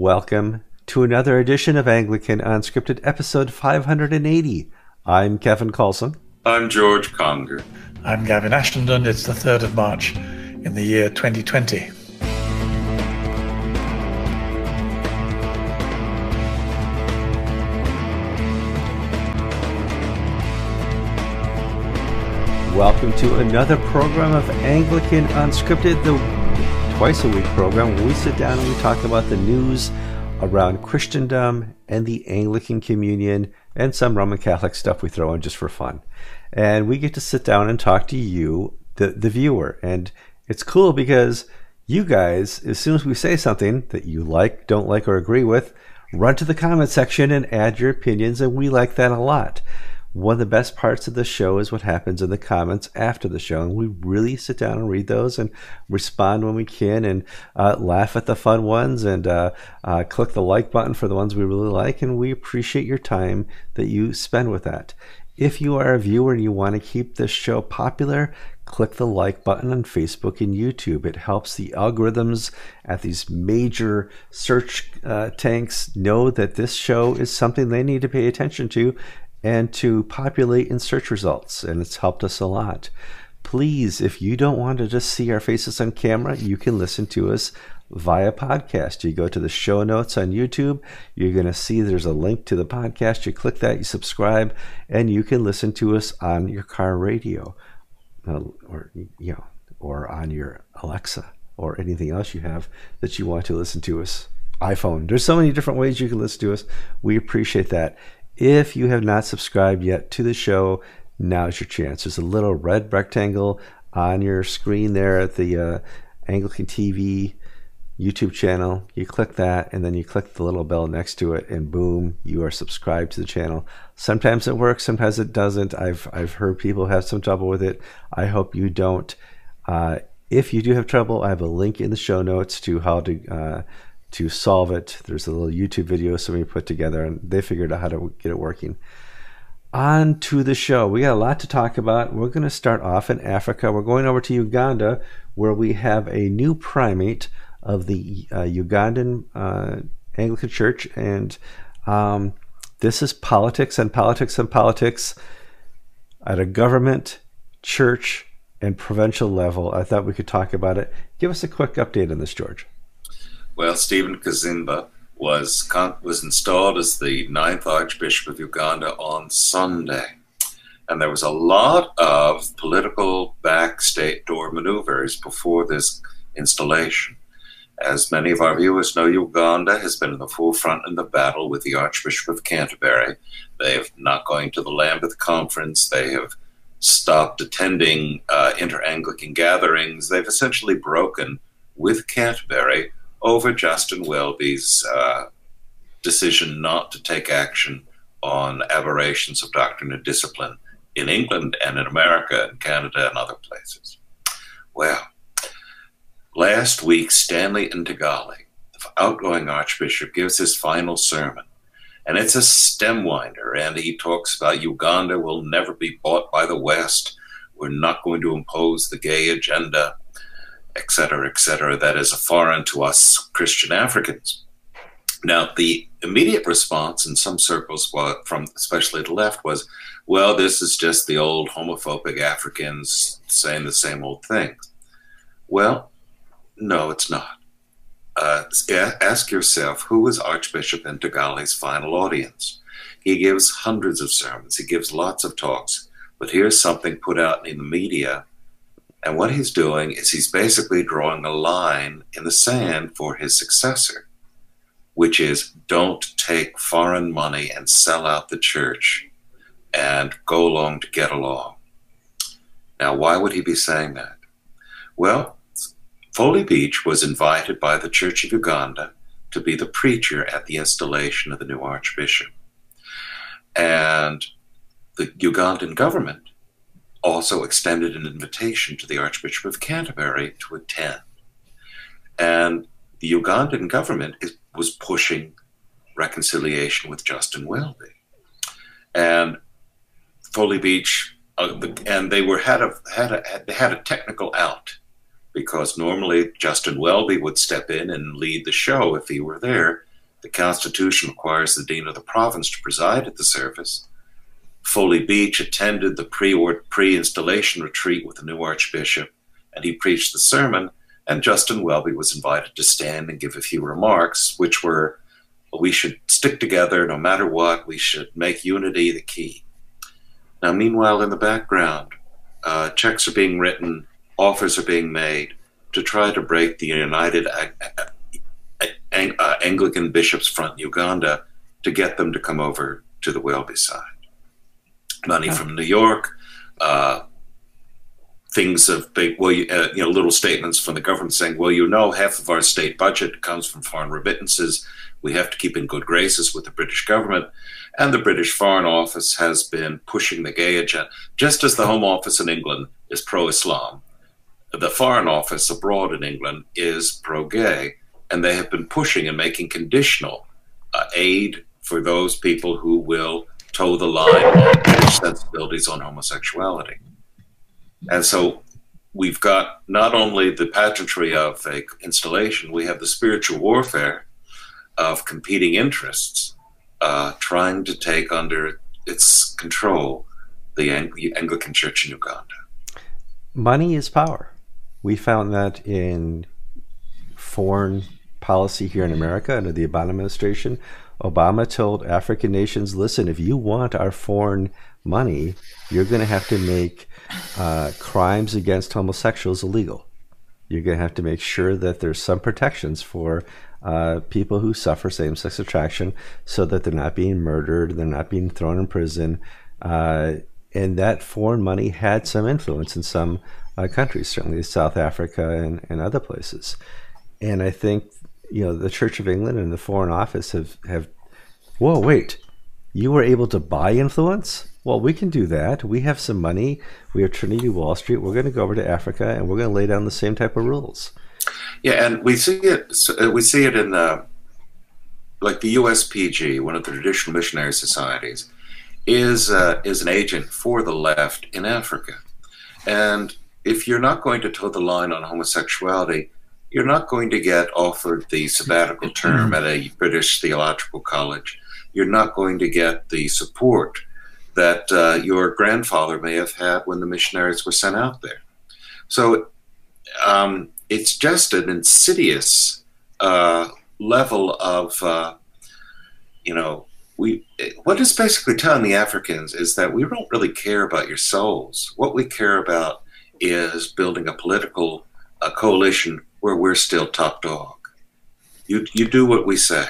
Welcome to another edition of Anglican Unscripted, episode 580. I'm Kevin Carlson. I'm George Conger. I'm Gavin Ashenden. It's the 3rd of March in the year 2020. Welcome to another program of Anglican Unscripted, the twice a week program where we sit down and we talk about the news around Christendom and the Anglican Communion and some Roman Catholic stuff we throw in just for fun. And we get to sit down and talk to you, the, the viewer. And it's cool because you guys, as soon as we say something that you like, don't like, or agree with, run to the comment section and add your opinions. And we like that a lot one of the best parts of the show is what happens in the comments after the show. And we really sit down and read those and respond when we can and uh, laugh at the fun ones and uh, uh, click the like button for the ones we really like. And we appreciate your time that you spend with that. If you are a viewer and you want to keep this show popular, click the like button on Facebook and YouTube. It helps the algorithms at these major search uh, tanks know that this show is something they need to pay attention to and to populate in search results, and it's helped us a lot. Please, if you don't want to just see our faces on camera, you can listen to us via podcast. You go to the show notes on YouTube, you're going to see there's a link to the podcast. You click that, you subscribe, and you can listen to us on your car radio uh, or, you know, or on your Alexa or anything else you have that you want to listen to us. iPhone. There's so many different ways you can listen to us. We appreciate that. If you have not subscribed yet to the show, now's your chance. There's a little red rectangle on your screen there at the uh, Anglican TV YouTube channel. You click that, and then you click the little bell next to it, and boom, you are subscribed to the channel. Sometimes it works, sometimes it doesn't. I've I've heard people have some trouble with it. I hope you don't. Uh, if you do have trouble, I have a link in the show notes to how to uh, to solve it. There's a little YouTube video somebody put together, and they figured out how to get it working. On to the show. We got a lot to talk about. We're going to start off in Africa. We're going over to Uganda, where we have a new primate of the uh, Ugandan uh, Anglican Church, and um, this is politics and politics and politics at a government, church, and provincial level. I thought we could talk about it. Give us a quick update on this, George. Well, Stephen Kaziimba was was installed as the ninth Archbishop of Uganda on Sunday, and there was a lot of political backstage door maneuvers before this installation. As many of our viewers know, Uganda has been in the forefront in the battle with the Archbishop of Canterbury. They have not going to the Lambeth Conference. They have stopped attending uh, inter Anglican gatherings. They've essentially broken with Canterbury over Justin Welby's uh, decision not to take action on aberrations of doctrine and discipline in England and in America and Canada and other places. Well, last week, Stanley Ntagali, the outgoing Archbishop, gives his final sermon. And it's a stem winder, and he talks about Uganda will never be bought by the West. We're not going to impose the gay agenda etc., etc., that is foreign to us Christian Africans. Now, the immediate response in some circles, from especially the left, was, well, this is just the old homophobic Africans saying the same old things. Well, no, it's not. Uh, ask yourself who was Archbishop Ntagali's final audience? He gives hundreds of sermons, he gives lots of talks, but here's something put out in the media and what he's doing is he's basically drawing a line in the sand for his successor, which is don't take foreign money and sell out the church and go along to get along. Now, why would he be saying that? Well, Foley Beach was invited by the Church of Uganda to be the preacher at the installation of the new archbishop. And the Ugandan government also extended an invitation to the Archbishop of Canterbury to attend. And the Ugandan government is, was pushing reconciliation with Justin Welby. And Foley Beach, uh, and they were had a had a had, they had a technical out because normally Justin Welby would step in and lead the show if he were there, The Constitution requires the Dean of the Province to preside at the service. Foley Beach attended the pre installation retreat with the new Archbishop, and he preached the sermon. And Justin Welby was invited to stand and give a few remarks, which were we should stick together no matter what, we should make unity the key. Now, meanwhile, in the background, uh, checks are being written, offers are being made to try to break the United Anglican Bishops Front in Uganda to get them to come over to the Welby side. Money from New York, uh, things of big, well, you, uh, you know, little statements from the government saying, well, you know, half of our state budget comes from foreign remittances. We have to keep in good graces with the British government. And the British Foreign Office has been pushing the gay agenda, just as the Home Office in England is pro Islam. The Foreign Office abroad in England is pro gay and they have been pushing and making conditional uh, aid for those people who will toe the line on British sensibilities on homosexuality. And so we've got not only the pageantry of a installation, we have the spiritual warfare of competing interests uh, trying to take under its control the Ang- Anglican Church in Uganda. Money is power. We found that in foreign policy here in America under the Obama administration. Obama told African nations, listen, if you want our foreign money, you're going to have to make uh, crimes against homosexuals illegal. You're going to have to make sure that there's some protections for uh, people who suffer same sex attraction so that they're not being murdered, they're not being thrown in prison. Uh, and that foreign money had some influence in some uh, countries, certainly South Africa and, and other places. And I think you know the Church of England and the Foreign Office have have. Whoa, wait! You were able to buy influence. Well, we can do that. We have some money. We have Trinity Wall Street. We're going to go over to Africa and we're going to lay down the same type of rules. Yeah, and we see it. Uh, we see it in the like the USPG, one of the traditional missionary societies, is uh, is an agent for the left in Africa, and if you're not going to toe the line on homosexuality, you're not going to get offered the sabbatical term at a British theological college. You're not going to get the support that uh, your grandfather may have had when the missionaries were sent out there. So um, it's just an insidious uh, level of, uh, you know, we what is basically telling the Africans is that we don't really care about your souls. What we care about is building a political a coalition where we're still top dog. You you do what we say.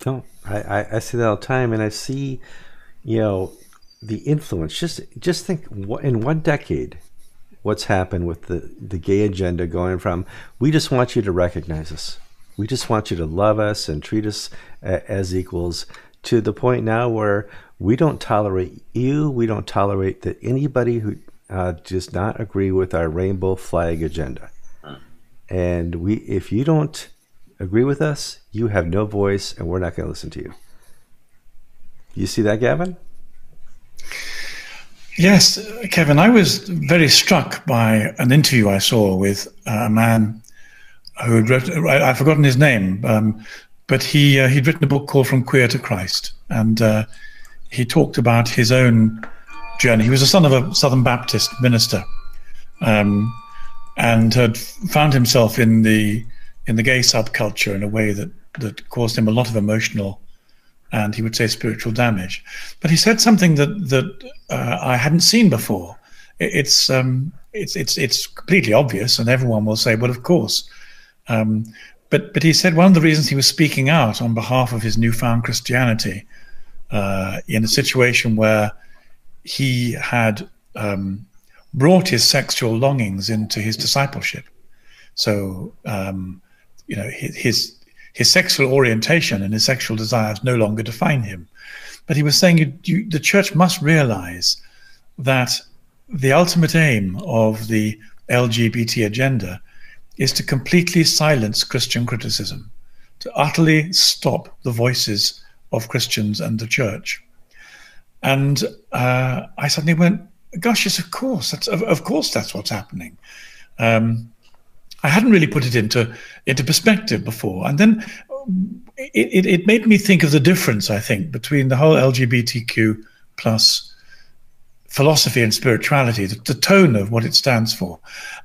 Don't I, I, I see that all the time, and I see, you know, the influence. Just just think in one decade, what's happened with the the gay agenda going from we just want you to recognize us, we just want you to love us and treat us as equals, to the point now where we don't tolerate you, we don't tolerate that anybody who uh, does not agree with our rainbow flag agenda. And we, if you don't agree with us, you have no voice, and we're not going to listen to you. You see that, Gavin? Yes, Kevin. I was very struck by an interview I saw with a man who had written, I've forgotten his name, um, but he uh, he'd written a book called From Queer to Christ, and uh, he talked about his own journey. He was a son of a Southern Baptist minister, um, and had found himself in the in the gay subculture in a way that that caused him a lot of emotional and he would say spiritual damage. But he said something that that uh, I hadn't seen before. It's um, it's it's it's completely obvious, and everyone will say, "Well, of course." Um, but but he said one of the reasons he was speaking out on behalf of his newfound Christianity uh, in a situation where he had um, brought his sexual longings into his discipleship. So, um, you know, his, his, sexual orientation and his sexual desires no longer define him. But he was saying you, you, the church must realize that the ultimate aim of the LGBT agenda is to completely silence Christian criticism, to utterly stop the voices of Christians and the church. And uh, I suddenly went, gosh, yes, of course. That's of, of course that's what's happening. Um, I hadn't really put it into into perspective before. And then it, it made me think of the difference, I think, between the whole LGBTQ plus philosophy and spirituality, the, the, tone of what it stands for,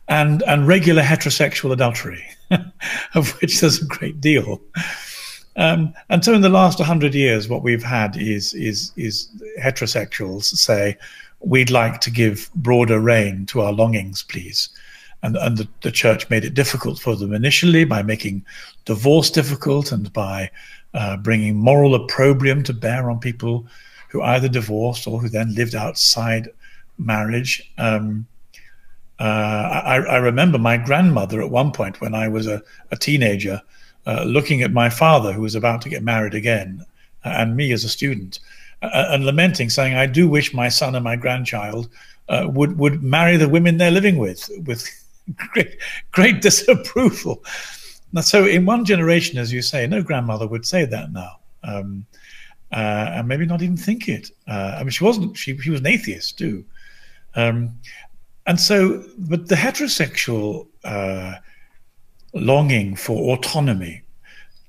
and and regular heterosexual adultery, of which there's a great deal. Um, and so, in the last hundred years, what we've had is is is heterosexuals say, "We'd like to give broader rein to our longings, please." And, and the, the church made it difficult for them initially by making divorce difficult and by uh, bringing moral opprobrium to bear on people who either divorced or who then lived outside marriage. Um, uh, I, I, remember my grandmother at one point when I was a, a teenager uh, looking at my father who was about to get married again uh, and me as a student uh, and lamenting, saying, I do wish my son and my grandchild uh, would, would marry the women they're living with, with great, great disapproval. Now, so in one generation, as you say, no grandmother would say that now. Um, uh, and maybe not even think it. Uh, I mean, she wasn't. She she was an atheist too, um, and so. But the heterosexual uh, longing for autonomy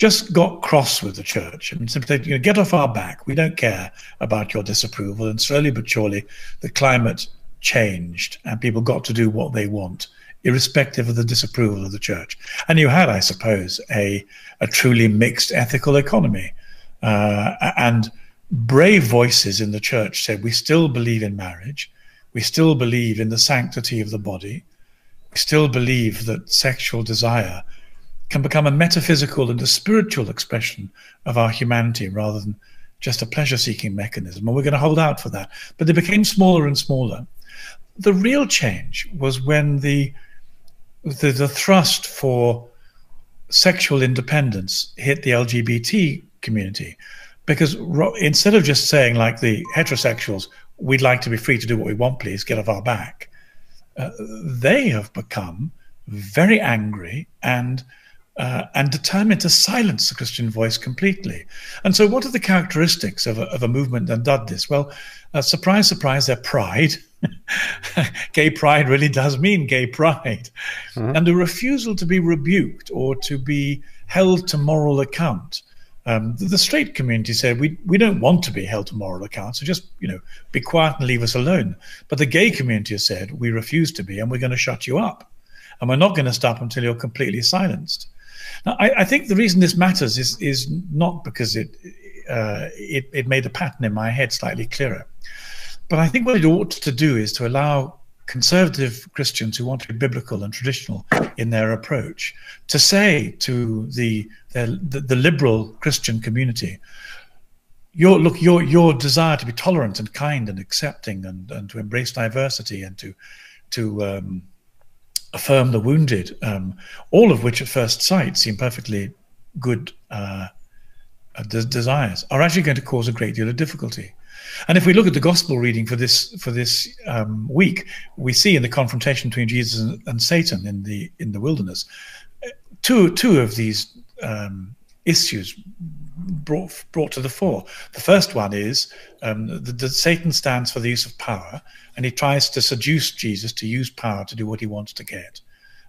just got cross with the church and simply you know, get off our back. We don't care about your disapproval. And slowly but surely, the climate changed, and people got to do what they want, irrespective of the disapproval of the church. And you had, I suppose, a a truly mixed ethical economy uh, and brave voices in the church said, We still believe in marriage. We still believe in the sanctity of the body. We still believe that sexual desire can become a metaphysical and a spiritual expression of our humanity rather than just a pleasure seeking mechanism. And we're going to hold out for that. But they became smaller and smaller. The real change was when the, the, the thrust for sexual independence hit the LGBT community because instead of just saying like the heterosexuals we'd like to be free to do what we want please get off our back uh, they have become very angry and uh, and determined to silence the Christian voice completely. And so, what are the characteristics of a, of a movement that does this? Well, uh, surprise, surprise, they're pride. gay pride really does mean gay pride. Mm-hmm. And a refusal to be rebuked or to be held to moral account. Um, the, the, straight community said we we don't want to be held to moral account, so just you know be quiet and leave us alone. But the gay community said we refuse to be, and we're going to shut you up, and we're not going to stop until you're completely silenced. Now, I, I think the reason this matters is is not because it, uh, it it made the pattern in my head slightly clearer, but I think what it ought to do is to allow conservative Christians who want to be biblical and traditional in their approach to say to the the, the liberal Christian community, your look your your desire to be tolerant and kind and accepting and, and to embrace diversity and to to um, affirm the wounded, um, all of which at first sight seem perfectly good uh, uh desires, are actually going to cause a great deal of difficulty. And if we look at the gospel reading for this for this um, week, we see in the confrontation between Jesus and, and, Satan in the in the wilderness, two two of these um, issues brought brought to the fore. The first one is um, that Satan stands for the use of power, and he tries to seduce Jesus to use power to do what he wants to get.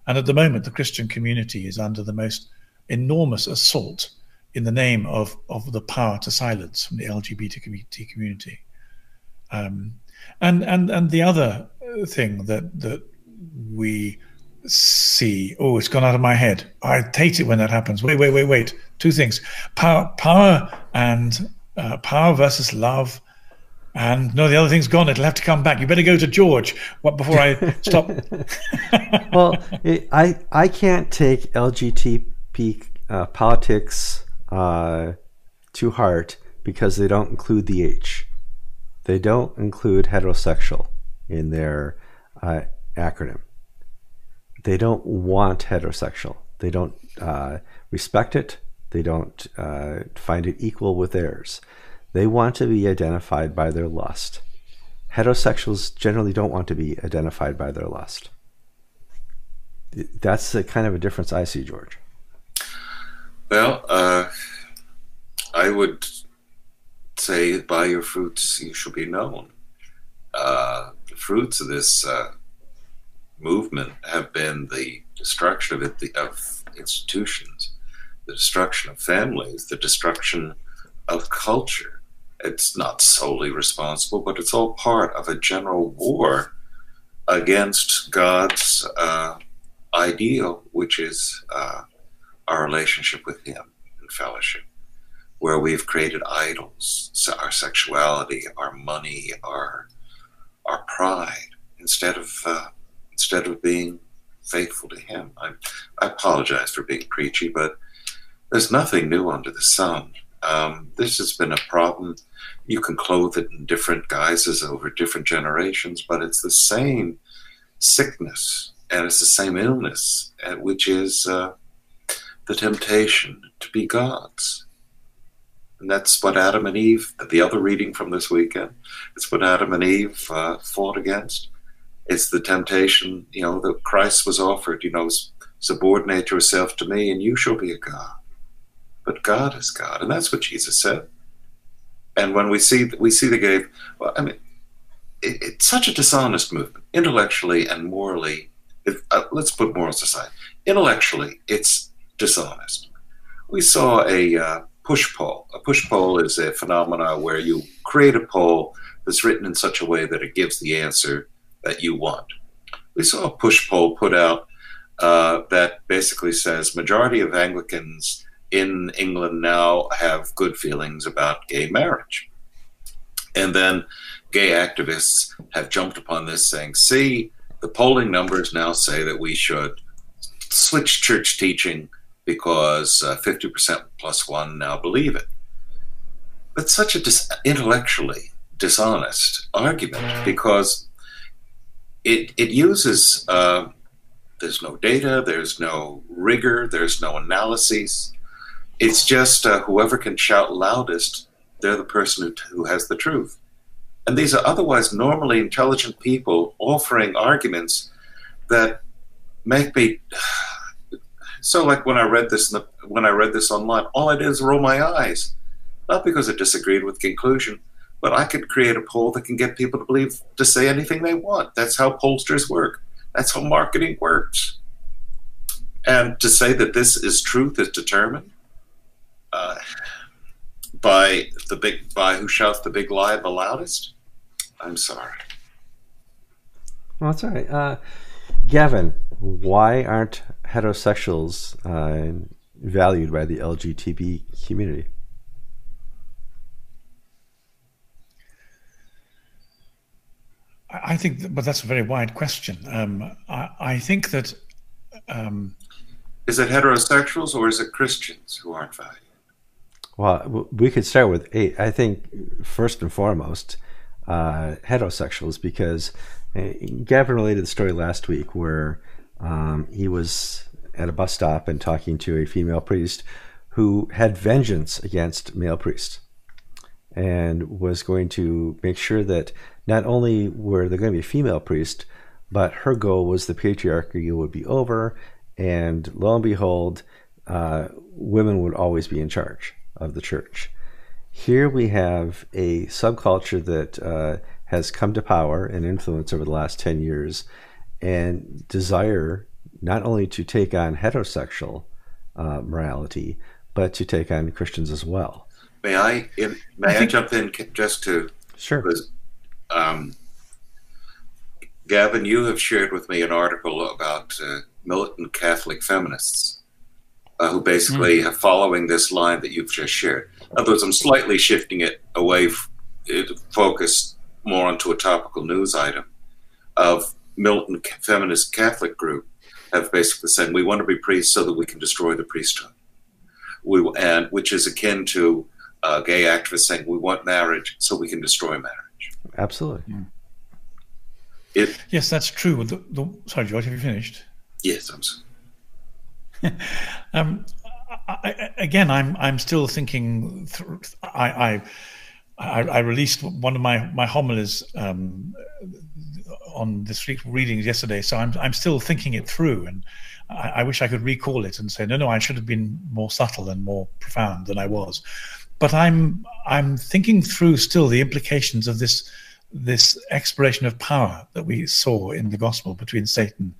And at the moment, the Christian community is under the most enormous assault in the name of, of the power to silence from the LGBT community. Um, and, and, and the other thing that, that we see, oh, it's gone out of my head. I hate it when that happens. Wait, wait, wait, wait. Two things power, power and uh, power versus love. And no, the other thing's gone. It'll have to come back. You better go to George. What before I stop? well, it, I I can't take LGBT uh, politics uh, to heart because they don't include the H. They don't include heterosexual in their uh, acronym. They don't want heterosexual. They don't uh, respect it. They don't uh, find it equal with theirs. They want to be identified by their lust. Heterosexuals generally don't want to be identified by their lust. That's the kind of a difference I see, George. Well, uh, I would say, by your fruits you shall be known. Uh, the fruits of this uh, movement have been the destruction of, it, of institutions, the the destruction of families, the destruction of culture. It's not solely responsible, but it's all part of a general war against God's uh, ideal, which is uh, our relationship with Him and fellowship, where we've created idols, so our sexuality, our money, our our pride, instead of uh, instead of being faithful to Him. I, I apologize for being preachy, but there's nothing new under the sun. Um, this has been a problem. You can clothe it in different guises over different generations, but it's the same sickness and it's the same illness, uh, which is uh, the temptation to be gods. And that's what Adam and Eve, the other reading from this weekend, it's what Adam and Eve uh, fought against. It's the temptation, you know, that Christ was offered, you know, subordinate yourself to me and you shall be a God. But God is God. And that's what Jesus said. And when we see we see the gave, well, I mean, it, it's such a dishonest movement, intellectually and morally. If, uh, let's put morals aside. Intellectually, it's dishonest. We saw a uh, push poll. A push poll is a phenomenon where you create a poll that's written in such a way that it gives the answer that you want. We saw a push poll put out uh, that basically says majority of Anglicans in England now have good feelings about gay marriage. And then gay activists have jumped upon this saying, see, the polling numbers now say that we should switch church teaching because uh, 50% plus one now believe it. But such a dis- intellectually dishonest argument because it, it uses, uh, there's no data, there's no rigor, there's no analyses. It's just uh, whoever can shout loudest, they're the person who, who has the truth. And these are otherwise normally intelligent people offering arguments that make me so like when I read this the, when I read this online, all I did is roll my eyes, not because I disagreed with the conclusion, but I could create a poll that can get people to believe to say anything they want. That's how pollsters work. That's how marketing works. And to say that this is truth is determined uh, by the big by who shouts the big lie the loudest. I'm sorry. Well, that's all right. Uh, Gavin, why aren't heterosexuals uh, valued by the LGBT community? I think, that, but that's a very wide question. Um, I, I, think that. Um, is it heterosexuals or is it Christians who aren't valued? Well, we could start with eight. I think first and foremost, uh, heterosexuals, because uh, Gavin related the story last week where um, he was at a bus stop and talking to a female priest who had vengeance against male priests and was going to make sure that not only were there going to be a female priest, but her goal was the patriarchy would be over, and lo and behold, uh, women would always be in charge of the church. Here we have a subculture that uh, has come to power and influence over the last 10 years and desire not only to take on heterosexual uh, morality, but to take on Christians as well. May I may I, I jump in just to sure? Um, Gavin, you have shared with me an article about uh, militant Catholic feminists uh, who basically mm. are following this line that you've just shared. In other words, I'm slightly shifting it away, f- it focused more onto a topical news item of militant feminist Catholic group have basically said we want to be priests so that we can destroy the priesthood. We and which is akin to uh, gay activists saying we want marriage so we can destroy marriage. Absolutely. Mm. It, yes, that's true. The, the, sorry, George, have you finished? Yes, I'm sorry. um, I, again, I'm I'm still thinking. Th- I, I, I released one of my my homilies um, on this week readings yesterday, so I'm I'm still thinking it through, and I, I, wish I could recall it and say, no, no, I should have been more subtle and more profound than I was. But I'm I'm thinking through still the implications of this this exploration of power that we saw in the gospel between Satan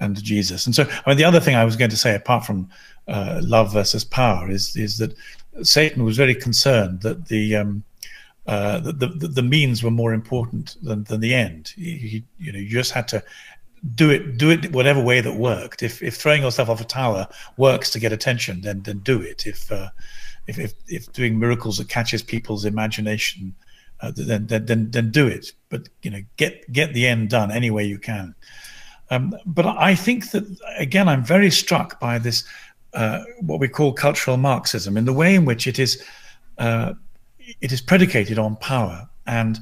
and Jesus. And so, I mean, the other thing I was going to say, apart from uh, love versus power is is that Satan was very concerned that the um, uh, the, the, the means were more important than, than the end. You, you know, you just had to do it do it whatever way that worked. If if throwing yourself off a tower works to get attention, then then do it. If uh, if, if, if doing miracles that catches people's imagination, uh, then, then then do it. But you know, get get the end done any way you can. Um, but I think that again, I'm very struck by this uh, what we call cultural Marxism in the way in which it is uh, it is predicated on power and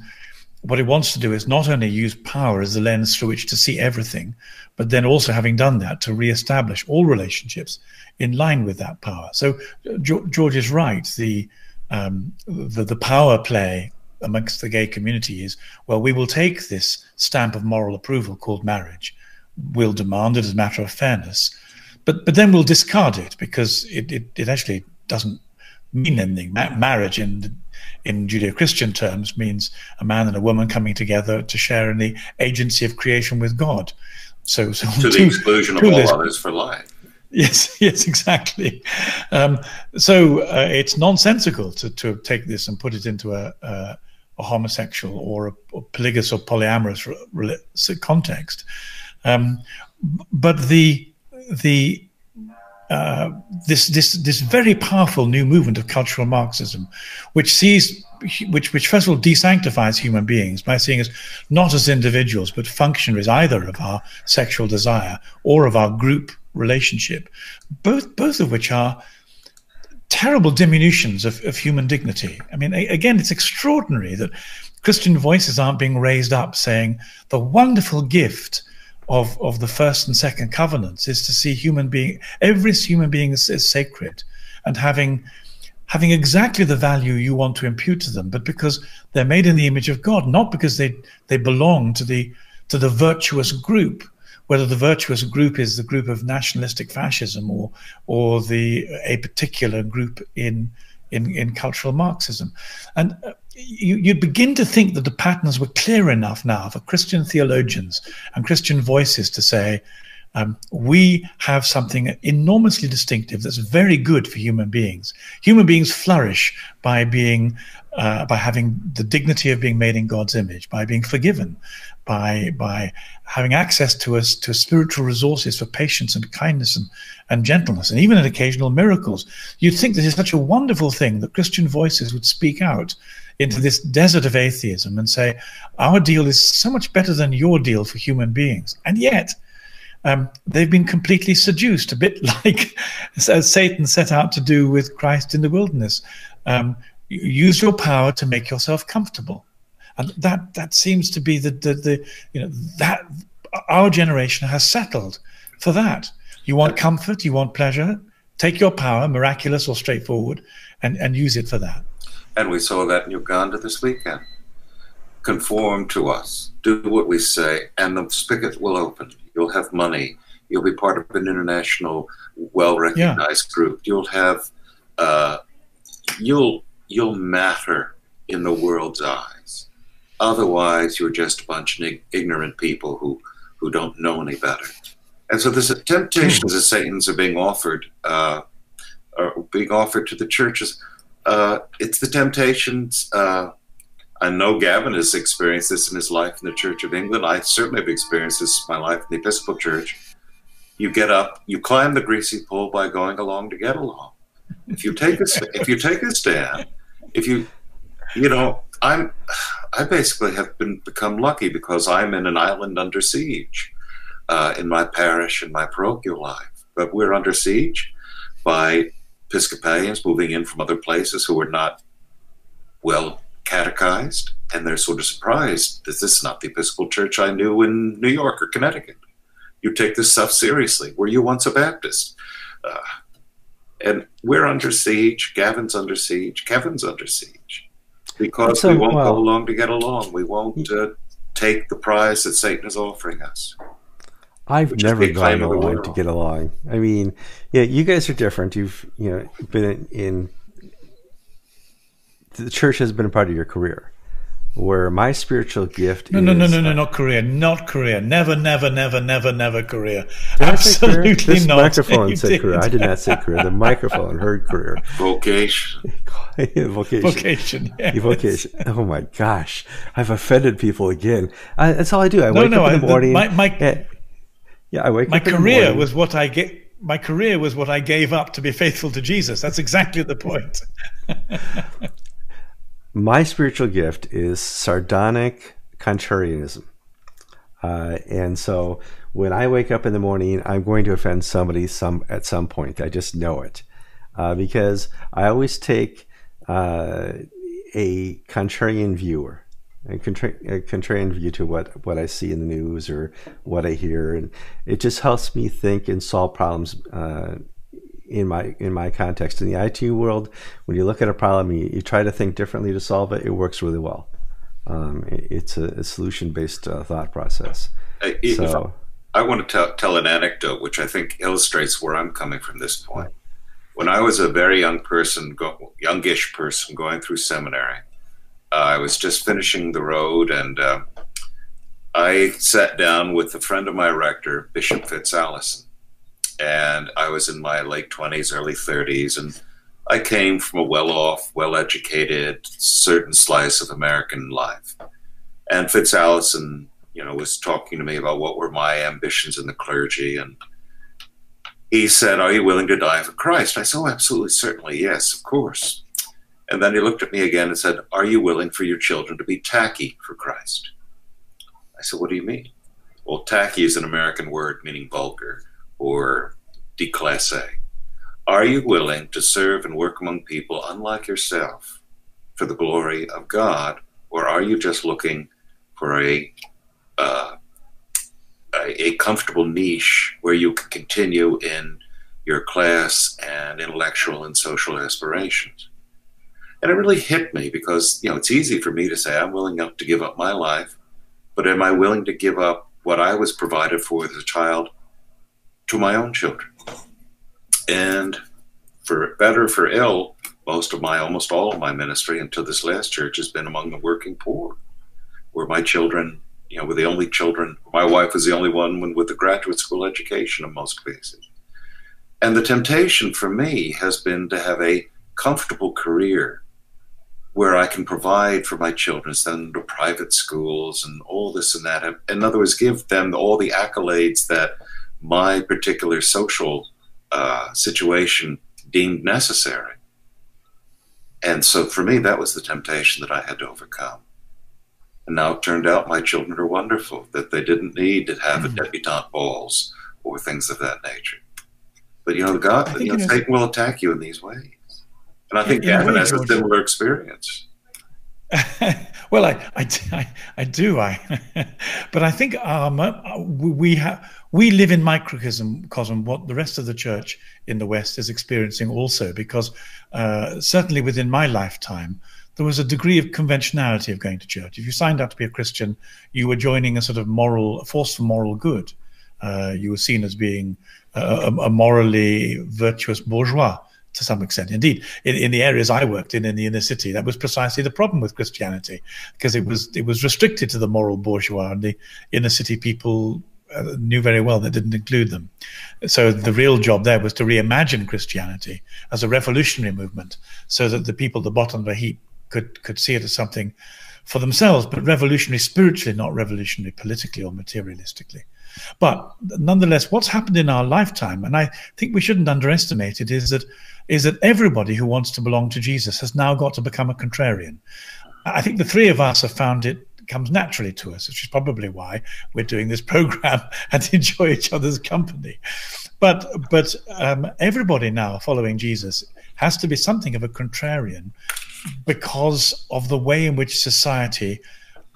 what it wants to do is not only use power as the lens through which to see everything, but then also having done that to re-establish all relationships in line with that power. So George is right. The um, the, the power play amongst the gay community is well, we will take this stamp of moral approval called marriage, we'll demand it as a matter of fairness, but but then we'll discard it because it it, it actually doesn't mean anything. Ma- marriage in in Judeo-Christian terms means a man and a woman coming together to share in the agency of creation with God. So, so to the exclusion of all others for life. Yes, yes, exactly. Um, so uh, it's nonsensical to, to take this and put it into a, a, a homosexual or a, a or polyamorous context. Um, but the the uh, this this this very powerful new movement of cultural Marxism, which sees which which first of all desanctifies human beings by seeing us not as individuals but functionaries either of our sexual desire or of our group relationship, both both of which are terrible diminutions of, of human dignity. I mean, again, it's extraordinary that Christian voices aren't being raised up saying the wonderful gift of, of the first and second covenants is to see human being, every human being is, is sacred and having having exactly the value you want to impute to them, but because they're made in the image of God, not because they they belong to the to the virtuous group, whether the virtuous group is the group of nationalistic fascism or or the a particular group in in, in cultural Marxism. And uh, you, you begin to think that the patterns were clear enough now for Christian theologians and Christian voices to say, um, we have something enormously distinctive that's very good for human beings. Human beings flourish by being, uh, by having the dignity of being made in God's image, by being forgiven, by by having access to us to spiritual resources for patience and kindness and, and gentleness, and even in occasional miracles. You'd think this is such a wonderful thing that Christian voices would speak out into this desert of atheism and say, our deal is so much better than your deal for human beings. And yet, um, they've been completely seduced, a bit like Satan set out to do with Christ in the wilderness. Um, use your power to make yourself comfortable, and that that seems to be the, the the you know that our generation has settled for that. You want comfort, you want pleasure. Take your power, miraculous or straightforward, and, and use it for that. And we saw that in Uganda this weekend. Conform to us, do what we say, and the spigot will open. You'll have money. You'll be part of an international, well-recognized yeah. group. You'll have, uh, you'll you'll matter in the world's eyes. Otherwise, you're just a bunch of ignorant people who who don't know any better. And so, this temptations that Satan's are being offered, uh, are being offered to the churches uh, it's the temptations. Uh, I know Gavin has experienced this in his life in the Church of England. I certainly have experienced this in my life in the Episcopal Church. You get up, you climb the greasy pole by going along to get along. If you take a if you take a stand, if you you know, I'm I basically have been become lucky because I'm in an island under siege uh, in my parish and my parochial life. But we're under siege by Episcopalians moving in from other places who are not well catechized, and they're sort of surprised that this is not the Episcopal Church I knew in New York or Connecticut. You take this stuff seriously. Were you once a Baptist? Uh, and we're under siege. Gavin's under siege. Kevin's under siege because so, we won't well, go along to get along. We won't uh, take the prize that Satan is offering us. I've never gone along to get along. I mean, yeah, you guys are different. You've you know been in, in the church has been a part of your career. Where my spiritual gift no, is. No, no, no, no, not career. Not career. Never, never, never, never, never career. Did Absolutely career? This not. microphone You said career. I didn't. did not say career. The microphone heard career. Vocation. Vocation. Vocation. yes. Vocation. Oh my gosh. I've offended people again. I, that's all I do. I No, wake no, up in I- the the- morning. my- my- eh, yeah, I wake My up in the career was what I get. My career was what I gave up to be faithful to Jesus. That's exactly the point. my spiritual gift is sardonic contrarianism. Uh, and so when I wake up in the morning, I'm going to offend somebody some at some point. I just know it uh, because I always take uh, a contrarian viewer, a, contra- a contrarian view to what, what I see in the news or what I hear, and it just helps me think and solve problems uh, in my in my context. In the IT world, when you look at a problem, you, you try to think differently to solve it. It works really well. Um, it- it's a, a solution based uh, thought process. I- So I want to tell, tell an anecdote which I think illustrates where I'm coming from this point. When I was a very young person, go, youngish person going through seminary, uh, I was just finishing the road and uh, I sat down with a friend of my rector, Bishop Fitz Allison. And I was in my late 20s, early 30s, and I came from a well off, well educated, certain slice of American life. And Fitz Allison you know, was talking to me about what were my ambitions in the clergy. And he said, Are you willing to die for Christ? I said, Oh, absolutely, certainly, yes, of course. And then he looked at me again and said, Are you willing for your children to be tacky for Christ? I said, What do you mean? Well, tacky is an American word meaning vulgar or déclassé. Are you willing to serve and work among people unlike yourself for the glory of God? Or are you just looking for a uh, a, comfortable niche where you can continue in your class and intellectual and social aspirations. And it really hit me because, you know, it's easy for me to say I'm willing up to give up my life, but am I willing to give up what I was provided for as a child to my own children? And for better, for ill, most of my, almost all of my ministry until this last church has been among the working poor, where my children you know, were the only children. My wife was the only one with a graduate school education in most cases. And the temptation for me has been to have a comfortable career where I can provide for my children, send them to private schools and all this and that. In other words, give them all the accolades that my particular social uh, situation deemed necessary. And so for me, that was the temptation that I had to overcome. And now it turned out my children are wonderful, that they didn't need to have Mhm. a debutante balls or things of that nature. But you know, God, you know, Satan will attack you in these ways. And I think In Gavin has a similar experience. well, I, I, I, do. I, but I think um, uh, we have we live in microcosm, cosm, what the rest of the church in the West is experiencing also, because uh, certainly within my lifetime, there was a degree of conventionality of going to church. If you signed up to be a Christian, you were joining a sort of moral, a force for moral good. Uh, you were seen as being a a morally virtuous bourgeois to some extent. Indeed, in, in the areas I worked in in the inner city, that was precisely the problem with Christianity, because it was it was restricted to the moral bourgeois, and the inner city people uh, knew very well that didn't include them. So the real job there was to reimagine Christianity as a revolutionary movement, so that the people at the bottom of the heap could could see it as something for themselves, but revolutionary spiritually, not revolutionary politically or materialistically. But nonetheless, what's happened in our lifetime, and I think we shouldn't underestimate it, is that is that everybody who wants to belong to Jesus has now got to become a contrarian. I think the three of us have found it comes naturally to us, which is probably why we're doing this program and enjoy each other's company. But but um, everybody now following Jesus has to be something of a contrarian because of the way in which society,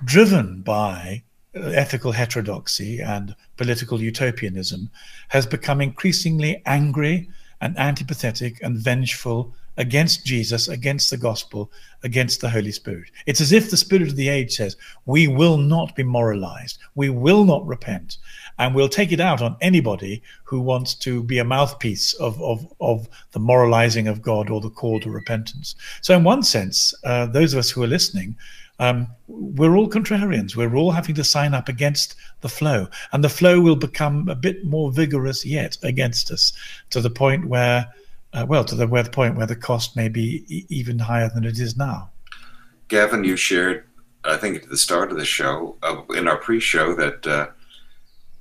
driven by ethical heterodoxy and political utopianism, has become increasingly angry and antipathetic and vengeful against Jesus, against the gospel, against the Holy Spirit. It's as if the spirit of the age says, we will not be moralized, we will not repent, and we'll take it out on anybody who wants to be a mouthpiece of, of, of the moralizing of God or the call to repentance. So, in one sense, uh, those of us who are listening, um, we're all contrarians. We're all having to sign up against the flow, and the flow will become a bit more vigorous yet against us, to the point where, uh, well, to the, where the point where the cost may be e- even higher than it is now. Gavin, you shared, I think, at the start of the show, uh, in our pre-show, that uh,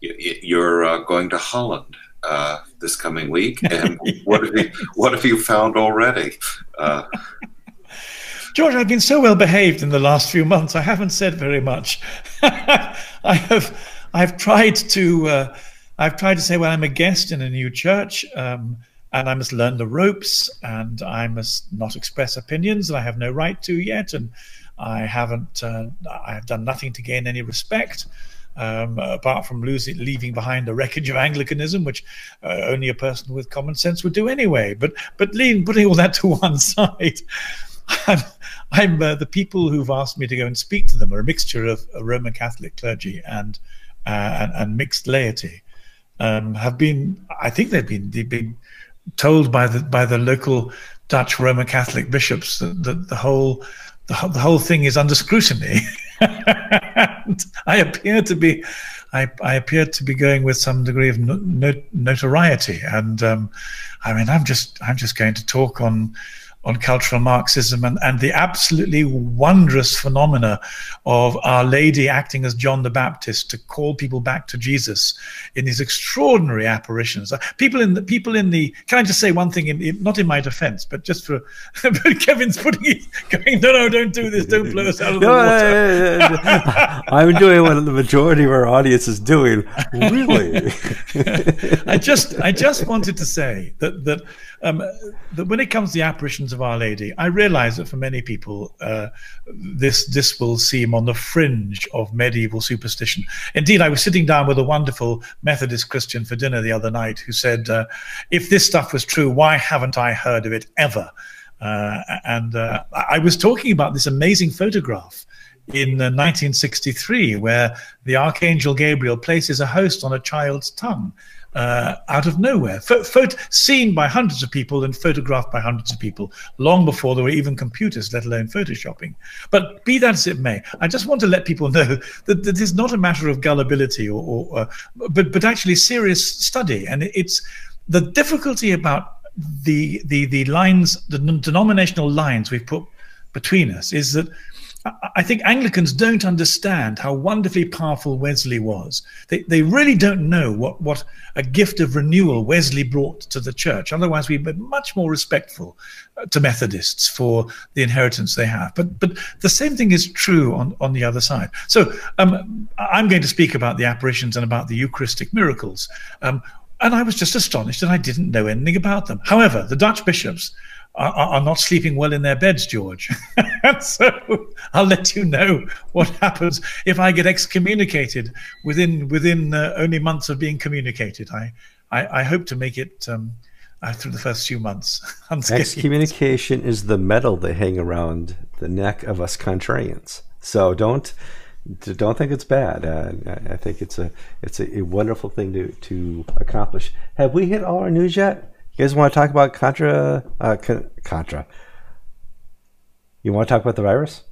you're uh, going to Holland uh, this coming week, and what have you what have you found already? Uh, George, I've been so well behaved in the last few months. I haven't said very much. I have, I've tried to, uh, I've tried to say, well, I'm a guest in a new church, um, and I must learn the ropes, and I must not express opinions that I have no right to yet, and I haven't, uh, I have done nothing to gain any respect. Um, apart from losing, leaving behind the wreckage of Anglicanism, which uh, only a person with common sense would do anyway. But but putting all that to one side, I'm, I'm uh, the people who've asked me to go and speak to them are a mixture of Roman Catholic clergy and uh, and, and, mixed laity. Um, have been, I think they've been they've been told by the by the local Dutch Roman Catholic bishops that, that the whole the, the, whole thing is under scrutiny. I appear to be. I, I, appear to be going with some degree of not, notoriety, and um, I mean, I'm just I'm just going to talk on on cultural Marxism and, and the absolutely wondrous phenomena of Our Lady acting as John the Baptist to call people back to Jesus in these extraordinary apparitions. Uh, people in the people in the can I just say one thing in, in not in my defense, but just for but Kevin's putting it going, no, no, don't do this, don't blow us out of the no, water. I'm doing what the majority of our audience is doing. Really? I just I just wanted to say that that um, that when it comes to the apparitions of Our Lady, I realize that for many people, uh, this this will seem on the fringe of medieval superstition. Indeed, I was sitting down with a wonderful Methodist Christian for dinner the other night who said, uh, "If this stuff was true, why haven't I heard of it ever?" Uh, and uh, I was talking about this amazing photograph in 1963, uh, where the Archangel Gabriel places a host on a child's tongue uh, out of nowhere, seen by hundreds of people and photographed by hundreds of people long before there were even computers, let alone photoshopping. But be that as it may, I just want to let people know that, that is not a matter of gullibility or, or uh, but but actually serious study, and it's the difficulty about the the the lines, the denominational lines we've put between us is that I think Anglicans don't understand how wonderfully powerful Wesley was. They, they really don't know what, what a gift of renewal Wesley brought to the church. Otherwise, we'd be much more respectful uh, to Methodists for the inheritance they have. But, but the same thing is true on, on the other side. So um, I'm going to speak about the apparitions and about the Eucharistic miracles. Um, and I was just astonished that I didn't know anything about them. However, the Dutch bishops are, not sleeping well in their beds, George. so I'll let you know what happens if I get excommunicated within within uh, only months of being communicated. I I, I hope to make it um, uh, through the first few months. Excommunication is the medal they hang around the neck of us contrarians. So don't don't think it's bad. Uh, I think it's a it's a wonderful thing to to accomplish. Have we hit all our news yet? You guys want to talk about Contra? Uh, Contra. You want to talk about the virus?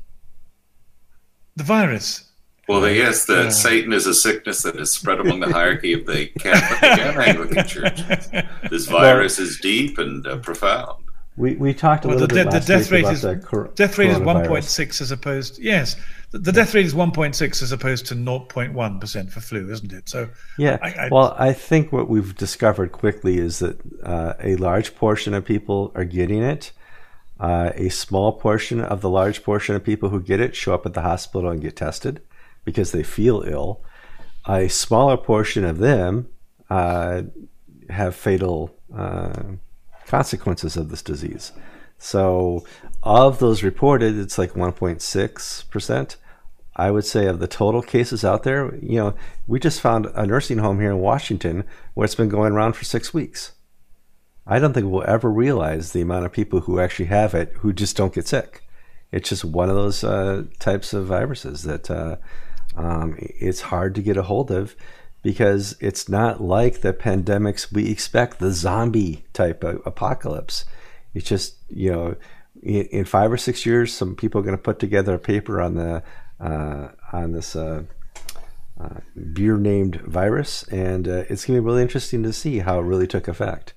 The virus. Well, yes, the uh, Satan is a sickness that is spread among the hierarchy of the Catholic and Anglican churches. This virus well, is deep and uh, profound. We, we talked a well, little the, bit the, last death rate is, cor- death rate is 1.6 as opposed yes the, the death rate is 1.6 as opposed to 0.1 percent for flu isn't it? So yeah. I, I, well I think what we've discovered quickly is that uh, a large portion of people are getting it. Uh, a small portion of the large portion of people who get it show up at the hospital and get tested because they feel ill. A smaller portion of them uh, have fatal uh, consequences of this disease. So, of those reported, it's like 1.6%. I would say of the total cases out there, you know, we just found a nursing home here in Washington where it's been going around for six weeks. I don't think we'll ever realize the amount of people who actually have it who just don't get sick. It's just one of those uh, types of viruses that uh, um, it's hard to get a hold of because it's not like the pandemics we expect, the zombie type of apocalypse. It's just, you know, in, in five or six years, some people are going to put together a paper on the uh, on this uh, uh, beer named virus, and uh, it's going to be really interesting to see how it really took effect.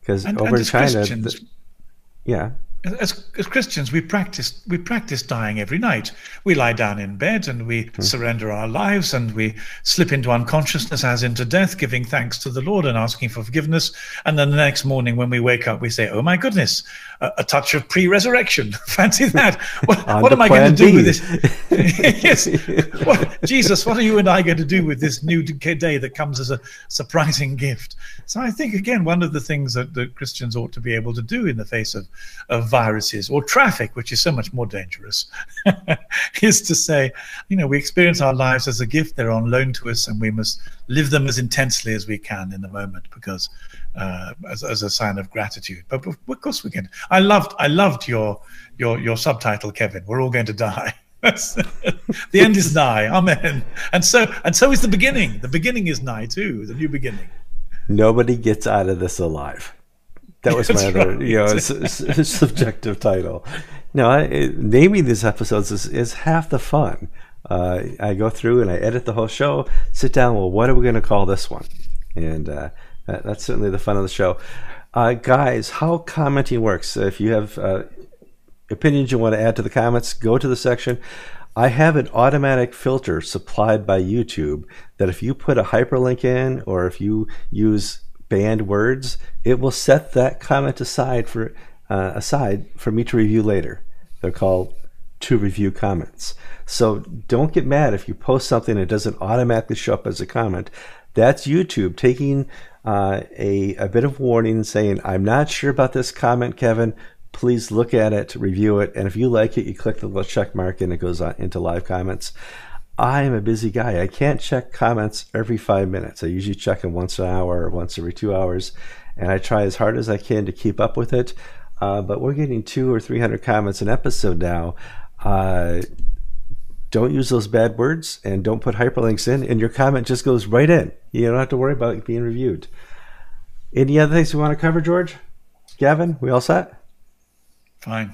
Because over in China, the, yeah, as, as Christians, we practice we practice dying every night. We lie down in bed and we mm. surrender our lives and we slip into unconsciousness as into death, giving thanks to the Lord and asking for forgiveness. And then the next morning, when we wake up, we say, "Oh my goodness, a, a touch of pre-resurrection! Fancy that! What, what am I going to do with this? yes, what, Jesus, what are you and I going to do with this new day that comes as a surprising gift?" So I think again, one of the things that, that Christians ought to be able to do in the face of of viruses or traffic, which is so much more dangerous, is to say, you know, we experience our lives as a gift. They're on loan to us, and we must live them as intensely as we can in the moment because uh, as, as a sign of gratitude. But of course we can. I loved I loved your your your subtitle, Kevin. We're all going to die. the end is nigh. Amen. And so and so is the beginning. The beginning is nigh too. The new beginning. Nobody gets out of this alive. That was my other, right. you know, subjective title. No, I, it, naming these episodes is, is half the fun. Uh, I go through and I edit the whole show, sit down. Well, what are we going to call this one? And uh, that, that's certainly the fun of the show. Uh, guys, how commenting works. If you have uh, opinions you want to add to the comments, go to the section. I have an automatic filter supplied by YouTube that if you put a hyperlink in or if you use banned words, it will set that comment aside for uh, aside for me to review later. They're called to review comments. So don't get mad if you post something and it doesn't automatically show up as a comment. That's YouTube taking uh, a, a bit of warning and saying, I'm not sure about this comment, Kevin. Please look at it, review it, and if you like it, you click the little check mark and it goes on into live comments. I'm a busy guy. I can't check comments every five minutes. I usually check them once an hour or once every two hours, and I try as hard as I can to keep up with it. Uh, but we're getting two or three hundred comments an episode now. Uh, don't use those bad words and don't put hyperlinks in, and your comment just goes right in. You don't have to worry about it being reviewed. Any other things we want to cover, George? Gavin, we all set? Fine.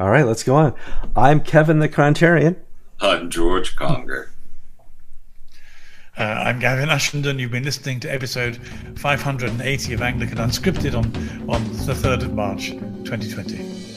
All right, let's go on. I'm Kevin the Contrarian. I'm George Conger. Uh, I'm Gavin Ashenden. You've been listening to episode 580 of Anglican Unscripted on, on the 3rd of March 2020.